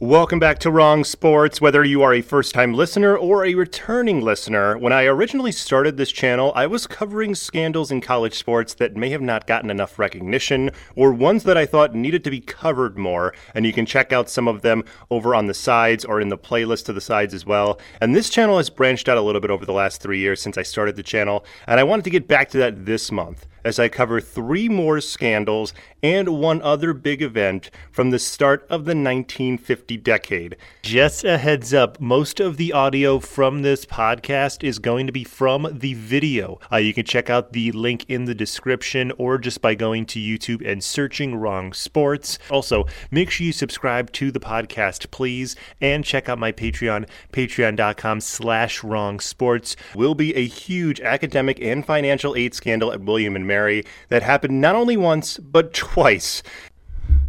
Welcome back to Wronged Sports. Whether you are a first time listener or a returning listener, when I originally started this channel, I was covering scandals in college sports that may have not gotten enough recognition or ones that I thought needed to be covered more. And you can check out some of them over on the sides or in the playlist to the sides as well. And this channel has branched out a little bit over the last three years since I started the channel, and I wanted to get back to that this month as I cover three more scandals and one other big event from the start of the 1950 decade. Just a heads up, most of the audio from this podcast is going to be from the video. Uh, you can check out the link in the description or just by going to YouTube and searching Wronged Sports. Also, make sure you subscribe to the podcast, please, and check out my Patreon, patreon.com slash wronged sports. Will be a huge academic and financial aid scandal at William and Mary that happened not only once, but twice.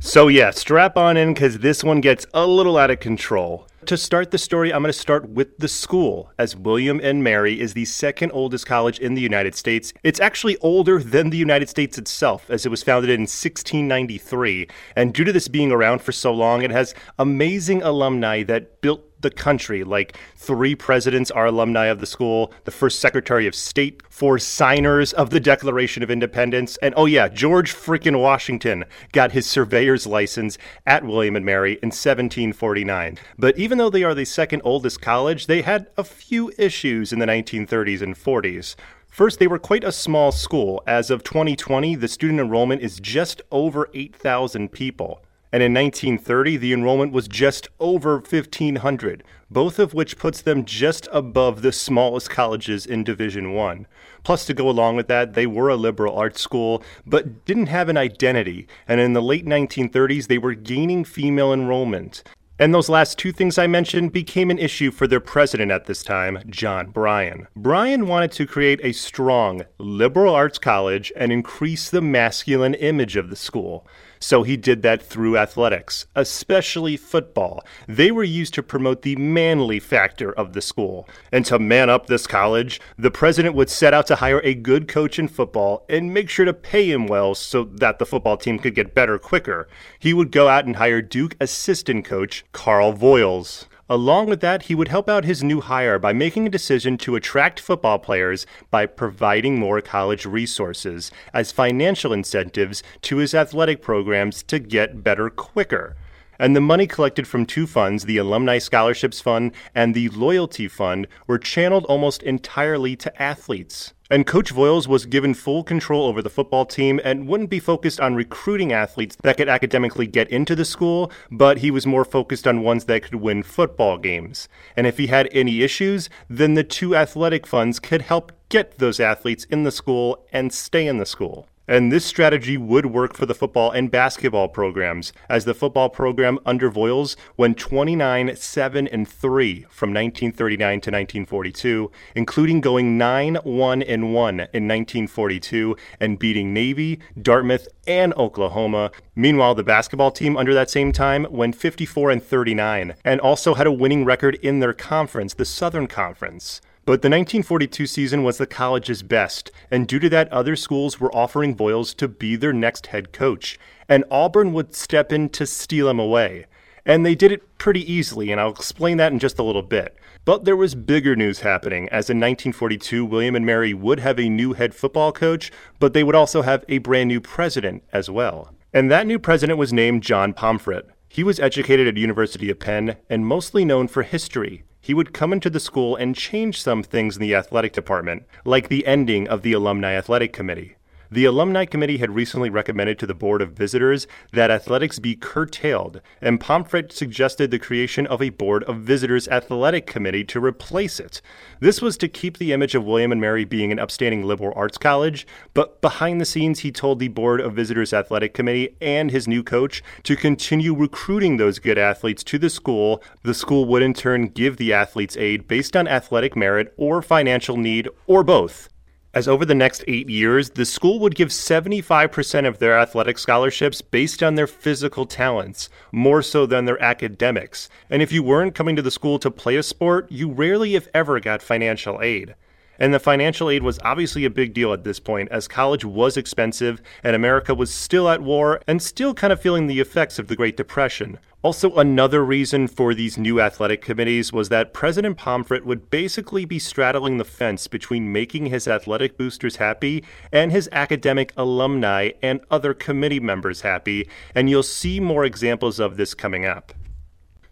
So, yeah, strap on in because this one gets a little out of control. To start the story, I'm going to start with the school, as William and Mary is the second oldest college in the United States. It's actually older than the United States itself, as it was founded in 1693. And due to this being around for so long, it has amazing alumni that built the country. Like three presidents are alumni of the school, the first Secretary of State, four signers of the Declaration of Independence, and oh yeah, George freaking Washington got his surveyor's license at William and Mary in 1749. But even though they are the second oldest college, they had a few issues in the 1930s and 40s. First, they were quite a small school. As of 2020, the student enrollment is just over 8,000 people and in 1930 the enrollment was just over 1500 both of which puts them just above the smallest colleges in division 1 plus to go along with that they were a liberal arts school but didn't have an identity and in the late 1930s they were gaining female enrollment and those last two things I mentioned became an issue for their president at this time, John Bryan. Bryan wanted to create a strong liberal arts college and increase the masculine image of the school. So he did that through athletics, especially football. They were used to promote the manly factor of the school. And to man up this college, the president would set out to hire a good coach in football and make sure to pay him well so that the football team could get better quicker. He would go out and hire Duke assistant coach Carl Voyles. Along with that, he would help out his new hire by making a decision to attract football players by providing more college resources as financial incentives to his athletic programs to get better quicker and the money collected from two funds, the Alumni Scholarships Fund and the Loyalty Fund, were channeled almost entirely to athletes. And Coach Voyles was given full control over the football team and wouldn't be focused on recruiting athletes that could academically get into the school, but he was more focused on ones that could win football games. And if he had any issues, then the two athletic funds could help get those athletes in the school and stay in the school. And this strategy would work for the football and basketball programs, as the football program under Voyles went 29, 7, and 3 from 1939 to 1942, including going 9, 1, and 1 in 1942 and beating Navy, Dartmouth, and Oklahoma. Meanwhile, the basketball team under that same time went 54 and 39 and also had a winning record in their conference, the Southern Conference. But the 1942 season was the college's best, and due to that, other schools were offering Voyles to be their next head coach, and Auburn would step in to steal him away. And they did it pretty easily, and I'll explain that in just a little bit. But there was bigger news happening, as in 1942, William and Mary would have a new head football coach, but they would also have a brand new president as well. And that new president was named John Pomfret. He was educated at University of Penn and mostly known for history he would come into the school and change some things in the athletic department, like the ending of the Alumni Athletic Committee. The Alumni Committee had recently recommended to the Board of Visitors that athletics be curtailed, and Pomfret suggested the creation of a Board of Visitors Athletic Committee to replace it. This was to keep the image of William and Mary being an upstanding liberal arts college, but behind the scenes, he told the Board of Visitors Athletic Committee and his new coach to continue recruiting those good athletes to the school. The school would in turn give the athletes aid based on athletic merit or financial need, or both as over the next eight years, the school would give 75% of their athletic scholarships based on their physical talents, more so than their academics. And if you weren't coming to the school to play a sport, you rarely, if ever, got financial aid. And the financial aid was obviously a big deal at this point, as college was expensive and America was still at war and still kind of feeling the effects of the Great Depression. Also, another reason for these new athletic committees was that President Pomfret would basically be straddling the fence between making his athletic boosters happy and his academic alumni and other committee members happy, and you'll see more examples of this coming up.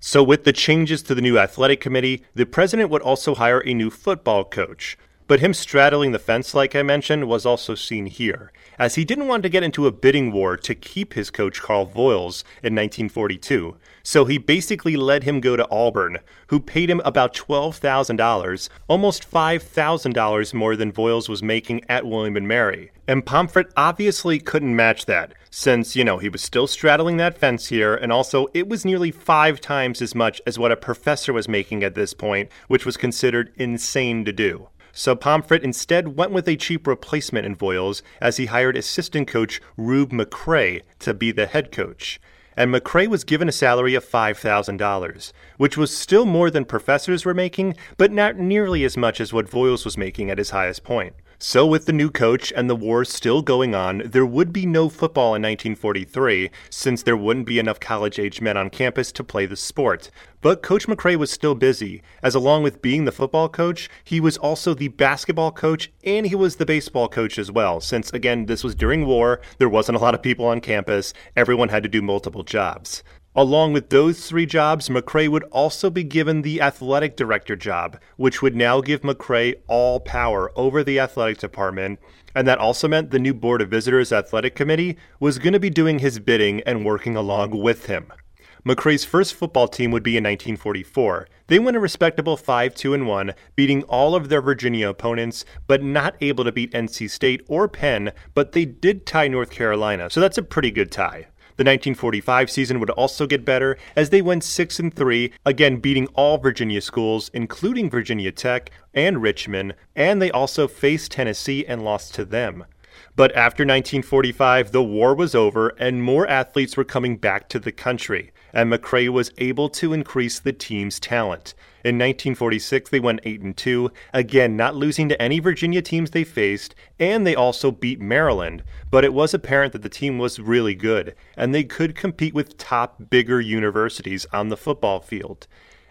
So, with the changes to the new athletic committee, the president would also hire a new football coach. But him straddling the fence, like I mentioned, was also seen here, as he didn't want to get into a bidding war to keep his coach Carl Voyles in 1942. So he basically let him go to Auburn, who paid him about $12,000, almost $5,000 more than Voyles was making at William and Mary. And Pomfret obviously couldn't match that, since, you know, he was still straddling that fence here, and also it was nearly five times as much as what a professor was making at this point, which was considered insane to do. So Pomfret instead went with a cheap replacement in Voyles as he hired assistant coach Rube McCray to be the head coach. And McCray was given a salary of $5,000, which was still more than professors were making, but not nearly as much as what Voyles was making at his highest point. So, with the new coach and the war still going on, there would be no football in 1943, since there wouldn't be enough college age men on campus to play the sport. But Coach McCray was still busy, as along with being the football coach, he was also the basketball coach and he was the baseball coach as well, since again, this was during war, there wasn't a lot of people on campus, everyone had to do multiple jobs. Along with those three jobs, McCray would also be given the athletic director job, which would now give McCray all power over the athletic department. And that also meant the new Board of Visitors Athletic Committee was going to be doing his bidding and working along with him. McCray's first football team would be in 1944. They went a respectable 5 2 1, beating all of their Virginia opponents, but not able to beat NC State or Penn, but they did tie North Carolina, so that's a pretty good tie. The 1945 season would also get better as they went 6 and 3, again beating all Virginia schools including Virginia Tech and Richmond, and they also faced Tennessee and lost to them. But after 1945, the war was over and more athletes were coming back to the country, and McCray was able to increase the team's talent. In 1946, they went 8 and 2, again not losing to any Virginia teams they faced, and they also beat Maryland. But it was apparent that the team was really good, and they could compete with top, bigger universities on the football field.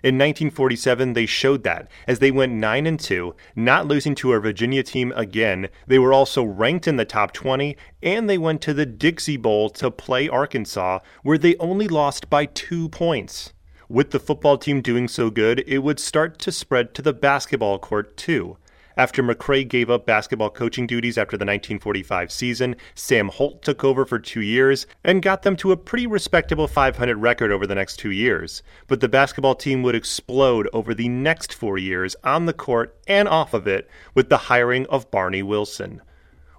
In 1947, they showed that as they went 9 and 2, not losing to a Virginia team again. They were also ranked in the top 20 and they went to the Dixie Bowl to play Arkansas, where they only lost by 2 points. With the football team doing so good, it would start to spread to the basketball court too. After McCray gave up basketball coaching duties after the 1945 season, Sam Holt took over for two years and got them to a pretty respectable 500 record over the next two years. But the basketball team would explode over the next four years on the court and off of it with the hiring of Barney Wilson.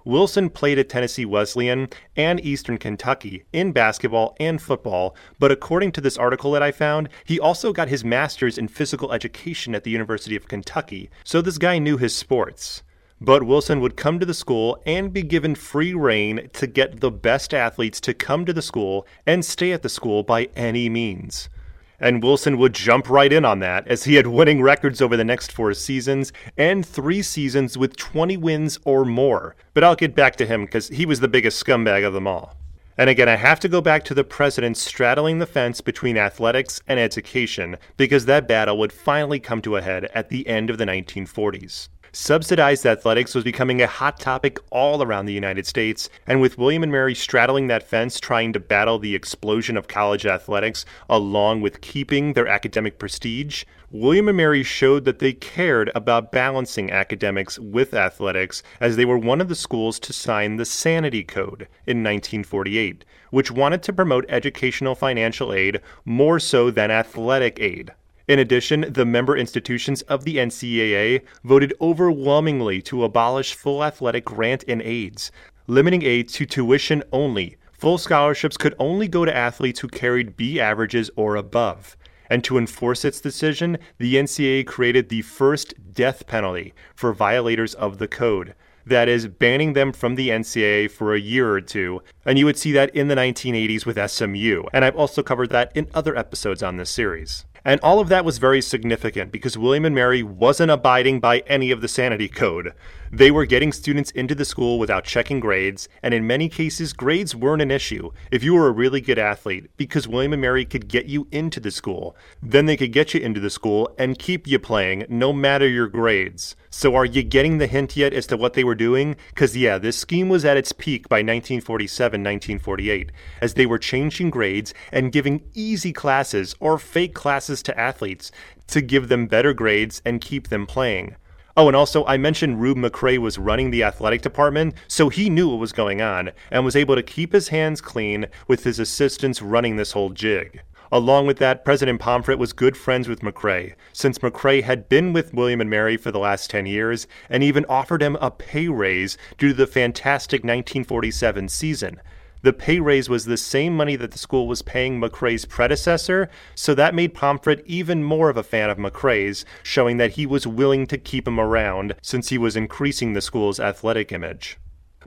Wilson played at Tennessee Wesleyan and Eastern Kentucky in basketball and football, but according to this article that I found, he also got his master's in physical education at the University of Kentucky, so this guy knew his sports. But Wilson would come to the school and be given free reign to get the best athletes to come to the school and stay at the school by any means and Wilson would jump right in on that as he had winning records over the next four seasons and three seasons with 20 wins or more. But I'll get back to him because he was the biggest scumbag of them all. And again, I have to go back to the president straddling the fence between athletics and education because that battle would finally come to a head at the end of the 1940s. Subsidized athletics was becoming a hot topic all around the United States, and with William and Mary straddling that fence trying to battle the explosion of college athletics along with keeping their academic prestige, William and Mary showed that they cared about balancing academics with athletics as they were one of the schools to sign the Sanity Code in 1948, which wanted to promote educational financial aid more so than athletic aid. In addition, the member institutions of the NCAA voted overwhelmingly to abolish full athletic grant and aids, limiting aid to tuition only. Full scholarships could only go to athletes who carried B averages or above. And to enforce its decision, the NCAA created the first death penalty for violators of the code. That is, banning them from the NCAA for a year or two. And you would see that in the 1980s with SMU. And I've also covered that in other episodes on this series. And all of that was very significant because William and Mary wasn't abiding by any of the sanity code. They were getting students into the school without checking grades, and in many cases, grades weren't an issue if you were a really good athlete because William and Mary could get you into the school. Then they could get you into the school and keep you playing no matter your grades. So, are you getting the hint yet as to what they were doing? Because, yeah, this scheme was at its peak by 1947 1948, as they were changing grades and giving easy classes or fake classes to athletes to give them better grades and keep them playing. Oh, and also, I mentioned Rube McCray was running the athletic department, so he knew what was going on and was able to keep his hands clean with his assistants running this whole jig. Along with that, President Pomfret was good friends with McCray, since McCray had been with William and Mary for the last 10 years and even offered him a pay raise due to the fantastic 1947 season. The pay raise was the same money that the school was paying McCray's predecessor, so that made Pomfret even more of a fan of McCray's, showing that he was willing to keep him around since he was increasing the school's athletic image.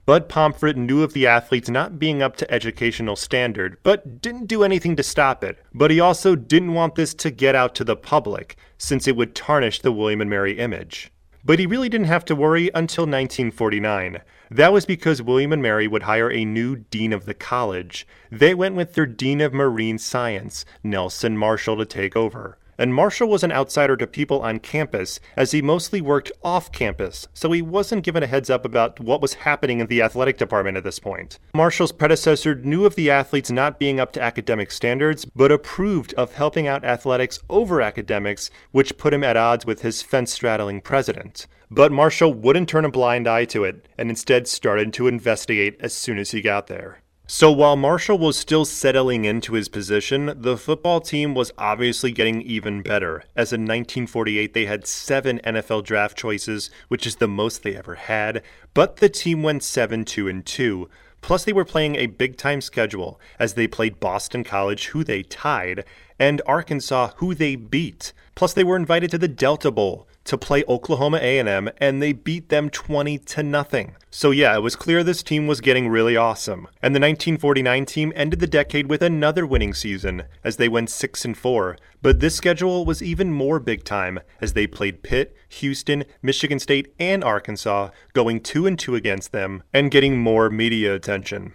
Bud Pomfret knew of the athletes not being up to educational standard, but didn't do anything to stop it. But he also didn't want this to get out to the public, since it would tarnish the William and Mary image. But he really didn't have to worry until 1949. That was because William and Mary would hire a new dean of the college. They went with their dean of marine science, Nelson Marshall, to take over. And Marshall was an outsider to people on campus, as he mostly worked off campus, so he wasn't given a heads up about what was happening in the athletic department at this point. Marshall's predecessor knew of the athletes not being up to academic standards, but approved of helping out athletics over academics, which put him at odds with his fence straddling president. But Marshall wouldn't turn a blind eye to it, and instead started to investigate as soon as he got there. So while Marshall was still settling into his position, the football team was obviously getting even better. As in 1948, they had seven NFL draft choices, which is the most they ever had, but the team went 7 2 and 2. Plus, they were playing a big time schedule as they played Boston College, who they tied, and Arkansas, who they beat. Plus, they were invited to the Delta Bowl, to play Oklahoma A&M and they beat them 20 to nothing. So yeah, it was clear this team was getting really awesome. And the 1949 team ended the decade with another winning season as they went 6 and 4. But this schedule was even more big time as they played Pitt, Houston, Michigan State, and Arkansas, going 2 and 2 against them and getting more media attention.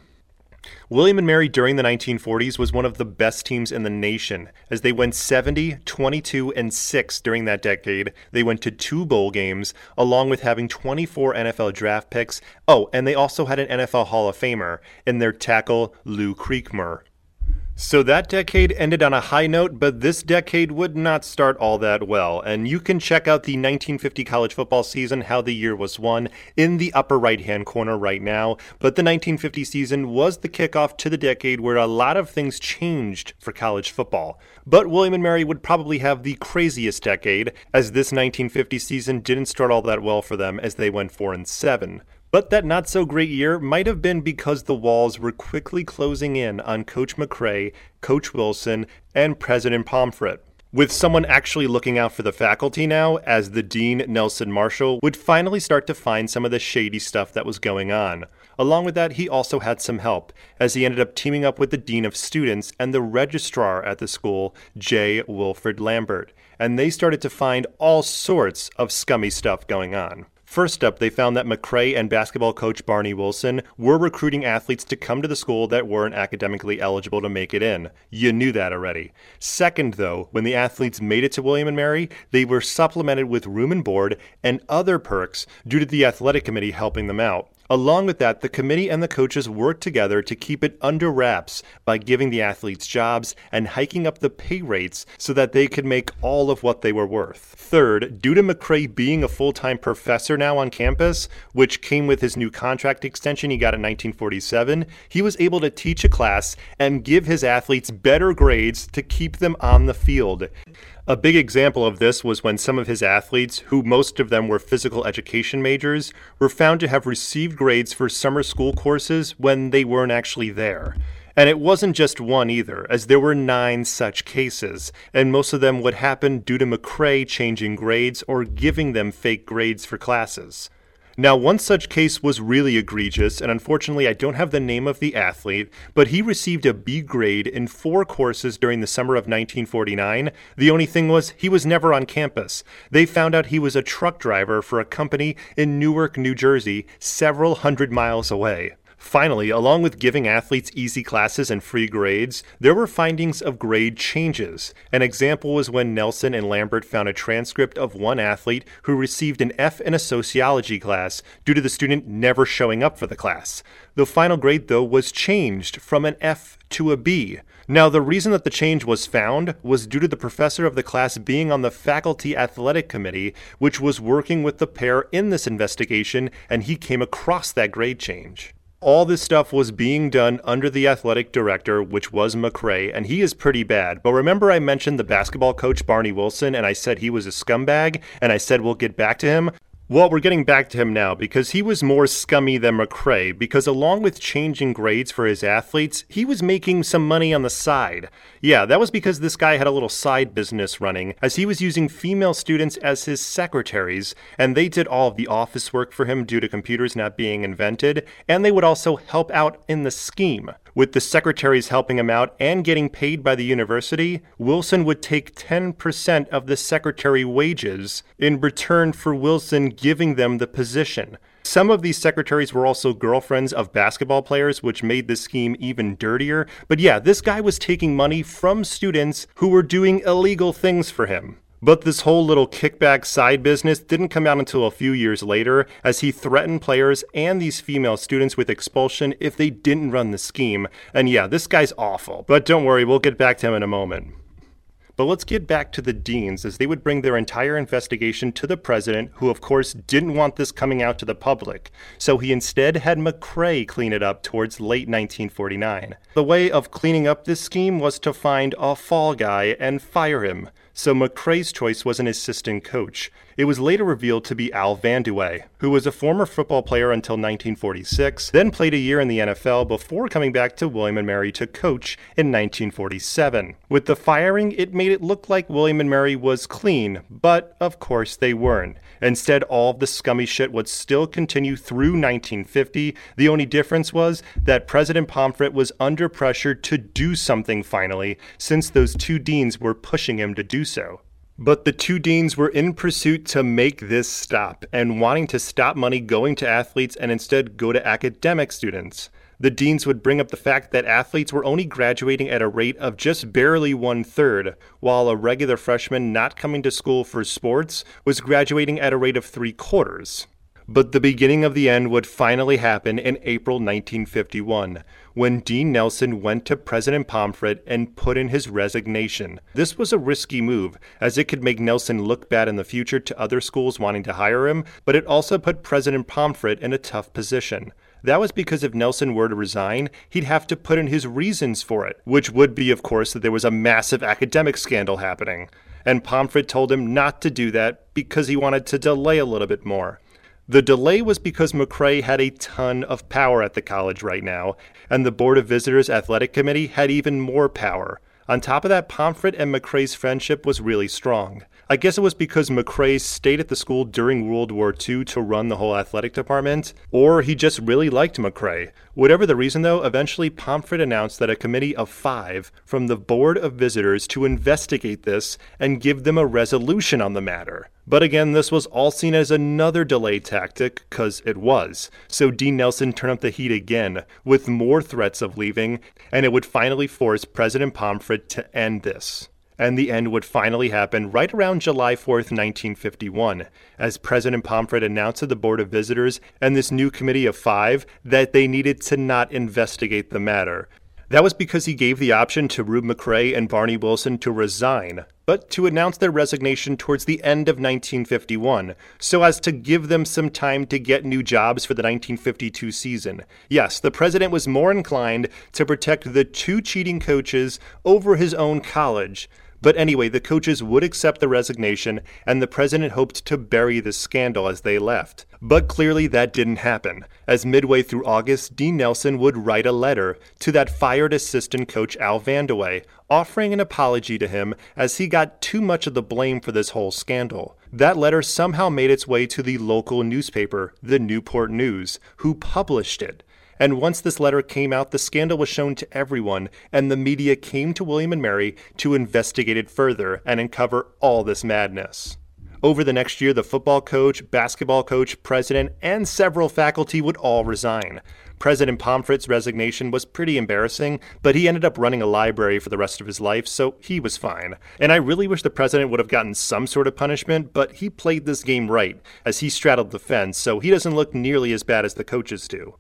William and Mary during the 1940s was one of the best teams in the nation as they went 70, 22, and 6 during that decade. They went to two bowl games along with having 24 NFL draft picks. Oh, and they also had an NFL Hall of Famer in their tackle Lou Creekmur. So that decade ended on a high note, but this decade would not start all that well. And you can check out the 1950 college football season, how the year was won, in the upper right hand corner right now. But the 1950 season was the kickoff to the decade where a lot of things changed for college football. But William and Mary would probably have the craziest decade, as this 1950 season didn't start all that well for them as they went 4 and 7. But that not so great year might have been because the walls were quickly closing in on Coach McCray, Coach Wilson, and President Pomfret. With someone actually looking out for the faculty now, as the Dean Nelson Marshall would finally start to find some of the shady stuff that was going on. Along with that, he also had some help, as he ended up teaming up with the Dean of Students and the registrar at the school, J. Wilfred Lambert, and they started to find all sorts of scummy stuff going on. First up, they found that McCray and basketball coach Barney Wilson were recruiting athletes to come to the school that weren't academically eligible to make it in. You knew that already. Second, though, when the athletes made it to William and Mary, they were supplemented with room and board and other perks due to the athletic committee helping them out. Along with that, the committee and the coaches worked together to keep it under wraps by giving the athletes jobs and hiking up the pay rates so that they could make all of what they were worth. Third, due to McCray being a full time professor now on campus, which came with his new contract extension he got in 1947, he was able to teach a class and give his athletes better grades to keep them on the field. A big example of this was when some of his athletes, who most of them were physical education majors, were found to have received grades for summer school courses when they weren't actually there. And it wasn't just one either, as there were nine such cases, and most of them would happen due to McCray changing grades or giving them fake grades for classes. Now, one such case was really egregious, and unfortunately, I don't have the name of the athlete, but he received a B grade in four courses during the summer of 1949. The only thing was, he was never on campus. They found out he was a truck driver for a company in Newark, New Jersey, several hundred miles away. Finally, along with giving athletes easy classes and free grades, there were findings of grade changes. An example was when Nelson and Lambert found a transcript of one athlete who received an F in a sociology class due to the student never showing up for the class. The final grade, though, was changed from an F to a B. Now, the reason that the change was found was due to the professor of the class being on the faculty athletic committee, which was working with the pair in this investigation, and he came across that grade change all this stuff was being done under the athletic director, which was McCray, and he is pretty bad. But remember, I mentioned the basketball coach, Barney Wilson, and I said he was a scumbag, and I said we'll get back to him? Well, we're getting back to him now because he was more scummy than McCray because along with changing grades for his athletes, he was making some money on the side. Yeah, that was because this guy had a little side business running as he was using female students as his secretaries and they did all of the office work for him due to computers not being invented and they would also help out in the scheme. With the secretaries helping him out and getting paid by the university, Wilson would take 10% of the secretary wages in return for Wilson giving them the position. Some of these secretaries were also girlfriends of basketball players, which made the scheme even dirtier. But yeah, this guy was taking money from students who were doing illegal things for him. But this whole little kickback side business didn't come out until a few years later, as he threatened players and these female students with expulsion if they didn't run the scheme. And yeah, this guy's awful. But don't worry, we'll get back to him in a moment. But let's get back to the deans, as they would bring their entire investigation to the president, who of course didn't want this coming out to the public. So he instead had McCray clean it up towards late 1949. The way of cleaning up this scheme was to find a fall guy and fire him so McCray's choice was an assistant coach. It was later revealed to be Al Vandeweghe, who was a former football player until 1946, then played a year in the NFL before coming back to William & Mary to coach in 1947. With the firing, it made it look like William & Mary was clean, but of course they weren't. Instead, all of the scummy shit would still continue through 1950. The only difference was that President Pomfret was under pressure to do something finally, since those two deans were pushing him to do so. But the two deans were in pursuit to make this stop and wanting to stop money going to athletes and instead go to academic students. The deans would bring up the fact that athletes were only graduating at a rate of just barely one third, while a regular freshman not coming to school for sports was graduating at a rate of three quarters. But the beginning of the end would finally happen in April 1951, when Dean Nelson went to President Pomfret and put in his resignation. This was a risky move, as it could make Nelson look bad in the future to other schools wanting to hire him, but it also put President Pomfret in a tough position. That was because if Nelson were to resign, he'd have to put in his reasons for it, which would be, of course, that there was a massive academic scandal happening. And Pomfret told him not to do that because he wanted to delay a little bit more. The delay was because McCray had a ton of power at the college right now, and the Board of Visitors Athletic Committee had even more power. On top of that, Pomfret and McCray's friendship was really strong. I guess it was because McCray stayed at the school during World War II to run the whole athletic department, or he just really liked McCray. Whatever the reason, though, eventually Pomfret announced that a committee of five from the Board of Visitors to investigate this and give them a resolution on the matter. But again, this was all seen as another delay tactic, because it was. So Dean Nelson turned up the heat again, with more threats of leaving, and it would finally force President Pomfret to end this and the end would finally happen right around July 4th, 1951, as President Pomfret announced to the Board of Visitors and this new committee of five that they needed to not investigate the matter. That was because he gave the option to Rube McCray and Barney Wilson to resign, but to announce their resignation towards the end of 1951, so as to give them some time to get new jobs for the 1952 season. Yes, the president was more inclined to protect the two cheating coaches over his own college. But anyway, the coaches would accept the resignation, and the president hoped to bury the scandal as they left. But clearly that didn't happen, as midway through August, Dean Nelson would write a letter to that fired assistant coach Al Vandeweghe, offering an apology to him as he got too much of the blame for this whole scandal. That letter somehow made its way to the local newspaper, the Newport News, who published it. And once this letter came out, the scandal was shown to everyone, and the media came to William and Mary to investigate it further and uncover all this madness. Over the next year, the football coach, basketball coach, president, and several faculty would all resign. President Pomfret's resignation was pretty embarrassing, but he ended up running a library for the rest of his life, so he was fine. And I really wish the president would have gotten some sort of punishment, but he played this game right, as he straddled the fence, so he doesn't look nearly as bad as the coaches do.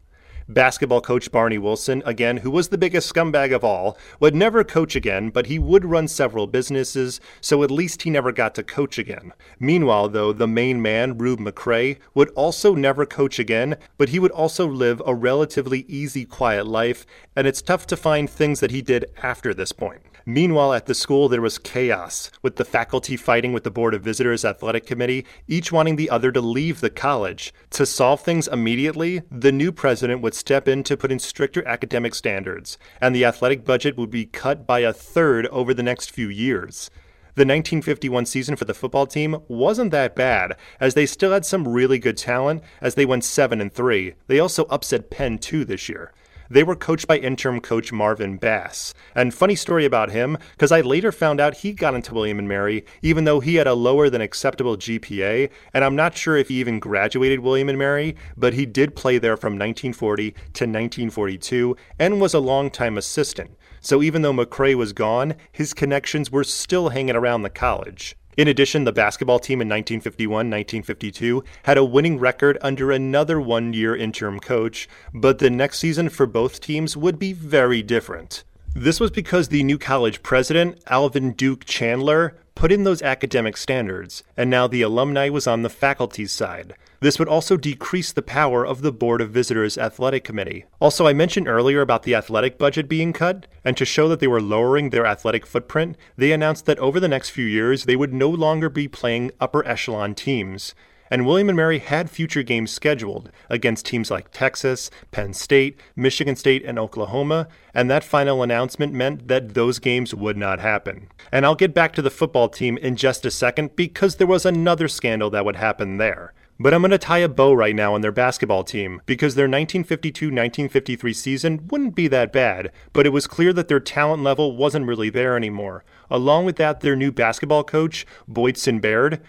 Basketball coach Barney Wilson, again, who was the biggest scumbag of all, would never coach again, but he would run several businesses, so at least he never got to coach again. Meanwhile, though, the main man, Rube McCray, would also never coach again, but he would also live a relatively easy, quiet life, and it's tough to find things that he did after this point. Meanwhile, at the school, there was chaos, with the faculty fighting with the Board of Visitors Athletic Committee, each wanting the other to leave the college. To solve things immediately, the new president would step in to put in stricter academic standards, and the athletic budget would be cut by a third over the next few years. The 1951 season for the football team wasn't that bad, as they still had some really good talent as they went 7 and 3. They also upset Penn 2 this year. They were coached by interim coach Marvin Bass. And funny story about him, because I later found out he got into William and Mary, even though he had a lower than acceptable GPA, and I'm not sure if he even graduated William and Mary, but he did play there from 1940 to 1942 and was a longtime assistant. So even though McCray was gone, his connections were still hanging around the college. In addition, the basketball team in 1951 1952 had a winning record under another one year interim coach, but the next season for both teams would be very different. This was because the new college president, Alvin Duke Chandler, put in those academic standards, and now the alumni was on the faculty's side. This would also decrease the power of the Board of Visitors Athletic Committee. Also, I mentioned earlier about the athletic budget being cut, and to show that they were lowering their athletic footprint, they announced that over the next few years they would no longer be playing upper echelon teams. And William and Mary had future games scheduled against teams like Texas, Penn State, Michigan State, and Oklahoma, and that final announcement meant that those games would not happen. And I'll get back to the football team in just a second because there was another scandal that would happen there. But I'm going to tie a bow right now on their basketball team because their 1952 1953 season wouldn't be that bad, but it was clear that their talent level wasn't really there anymore. Along with that, their new basketball coach, Boydson Baird,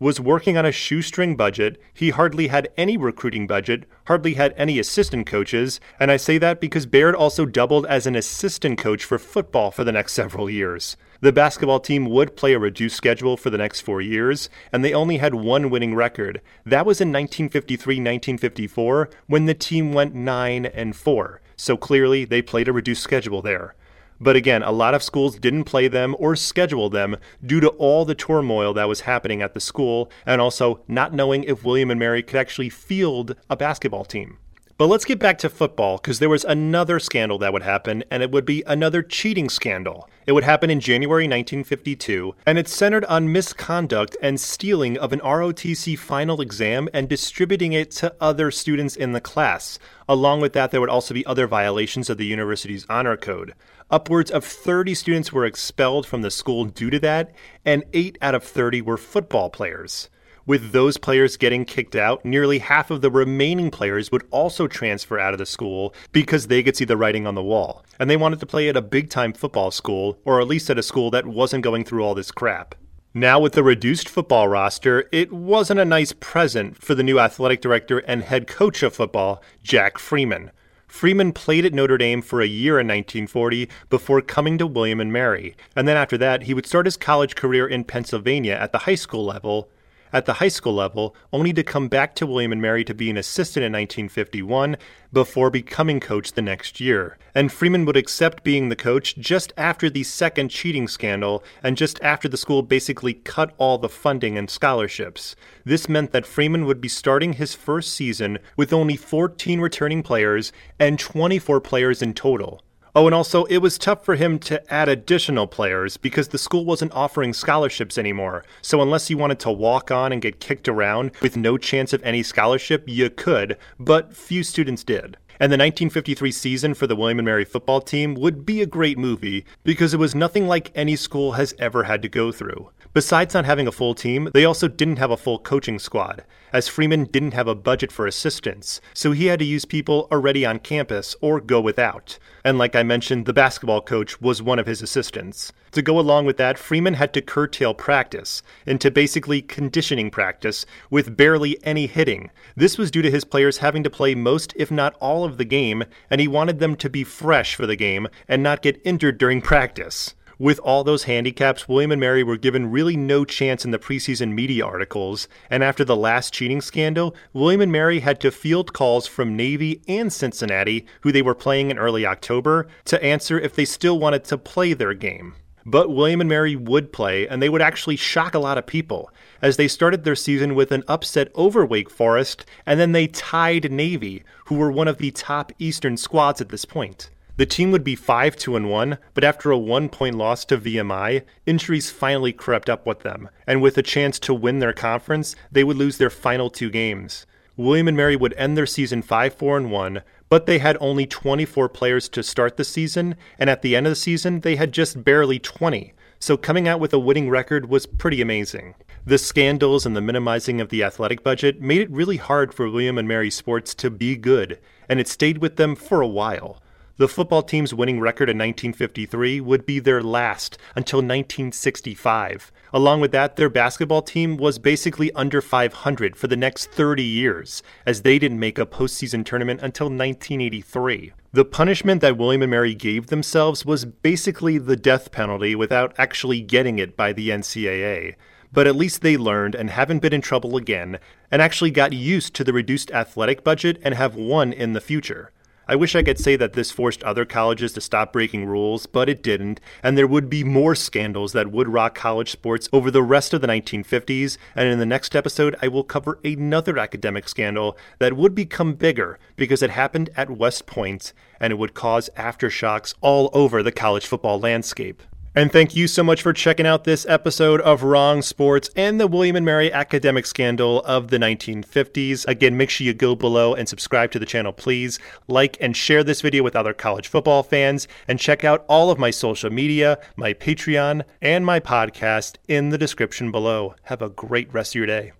was working on a shoestring budget. He hardly had any recruiting budget, hardly had any assistant coaches, and I say that because Baird also doubled as an assistant coach for football for the next several years. The basketball team would play a reduced schedule for the next four years, and they only had one winning record. That was in 1953 1954 when the team went 9 and 4. So clearly, they played a reduced schedule there. But again, a lot of schools didn't play them or schedule them due to all the turmoil that was happening at the school and also not knowing if William and Mary could actually field a basketball team. But let's get back to football because there was another scandal that would happen, and it would be another cheating scandal. It would happen in January 1952, and it's centered on misconduct and stealing of an ROTC final exam and distributing it to other students in the class. Along with that, there would also be other violations of the university's honor code. Upwards of 30 students were expelled from the school due to that, and 8 out of 30 were football players. With those players getting kicked out, nearly half of the remaining players would also transfer out of the school because they could see the writing on the wall. And they wanted to play at a big time football school, or at least at a school that wasn't going through all this crap. Now, with the reduced football roster, it wasn't a nice present for the new athletic director and head coach of football, Jack Freeman. Freeman played at Notre Dame for a year in 1940 before coming to William and Mary, and then after that, he would start his college career in Pennsylvania at the high school level at the high school level, only to come back to William and Mary to be an assistant in 1951 before becoming coach the next year. And Freeman would accept being the coach just after the second cheating scandal and just after the school basically cut all the funding and scholarships. This meant that Freeman would be starting his first season with only 14 returning players and 24 players in total. Oh, and also, it was tough for him to add additional players because the school wasn't offering scholarships anymore. So, unless you wanted to walk on and get kicked around with no chance of any scholarship, you could, but few students did. And the 1953 season for the William and Mary football team would be a great movie because it was nothing like any school has ever had to go through. Besides not having a full team, they also didn't have a full coaching squad, as Freeman didn't have a budget for assistants, so he had to use people already on campus or go without. And like I mentioned, the basketball coach was one of his assistants. To go along with that, Freeman had to curtail practice into basically conditioning practice with barely any hitting. This was due to his players having to play most, if not all, of the game, and he wanted them to be fresh for the game and not get injured during practice. With all those handicaps, William and Mary were given really no chance in the preseason media articles, and after the last cheating scandal, William and Mary had to field calls from Navy and Cincinnati, who they were playing in early October, to answer if they still wanted to play their game. But William and Mary would play, and they would actually shock a lot of people, as they started their season with an upset over Wake Forest, and then they tied Navy, who were one of the top Eastern squads at this point. The team would be 5 2 and 1, but after a one point loss to VMI, injuries finally crept up with them, and with a chance to win their conference, they would lose their final two games. William and Mary would end their season 5 4 and 1, but they had only 24 players to start the season, and at the end of the season, they had just barely 20. So coming out with a winning record was pretty amazing. The scandals and the minimizing of the athletic budget made it really hard for William and Mary sports to be good, and it stayed with them for a while. The football team's winning record in 1953 would be their last until 1965. Along with that, their basketball team was basically under 500 for the next 30 years, as they didn't make a postseason tournament until 1983. The punishment that William and Mary gave themselves was basically the death penalty without actually getting it by the NCAA but at least they learned and haven't been in trouble again, and actually got used to the reduced athletic budget and have won in the future. I wish I could say that this forced other colleges to stop breaking rules, but it didn't, and there would be more scandals that would rock college sports over the rest of the 1950s. And in the next episode, I will cover another academic scandal that would become bigger because it happened at West Point and it would cause aftershocks all over the college football landscape. And thank you so much for checking out this episode of Wronged Sports and the William and Mary academic scandal of the 1950s. Again, make sure you go below and subscribe to the channel, please. Like and share this video with other college football fans, and check out all of my social media, my Patreon, and my podcast in the description below. Have a great rest of your day.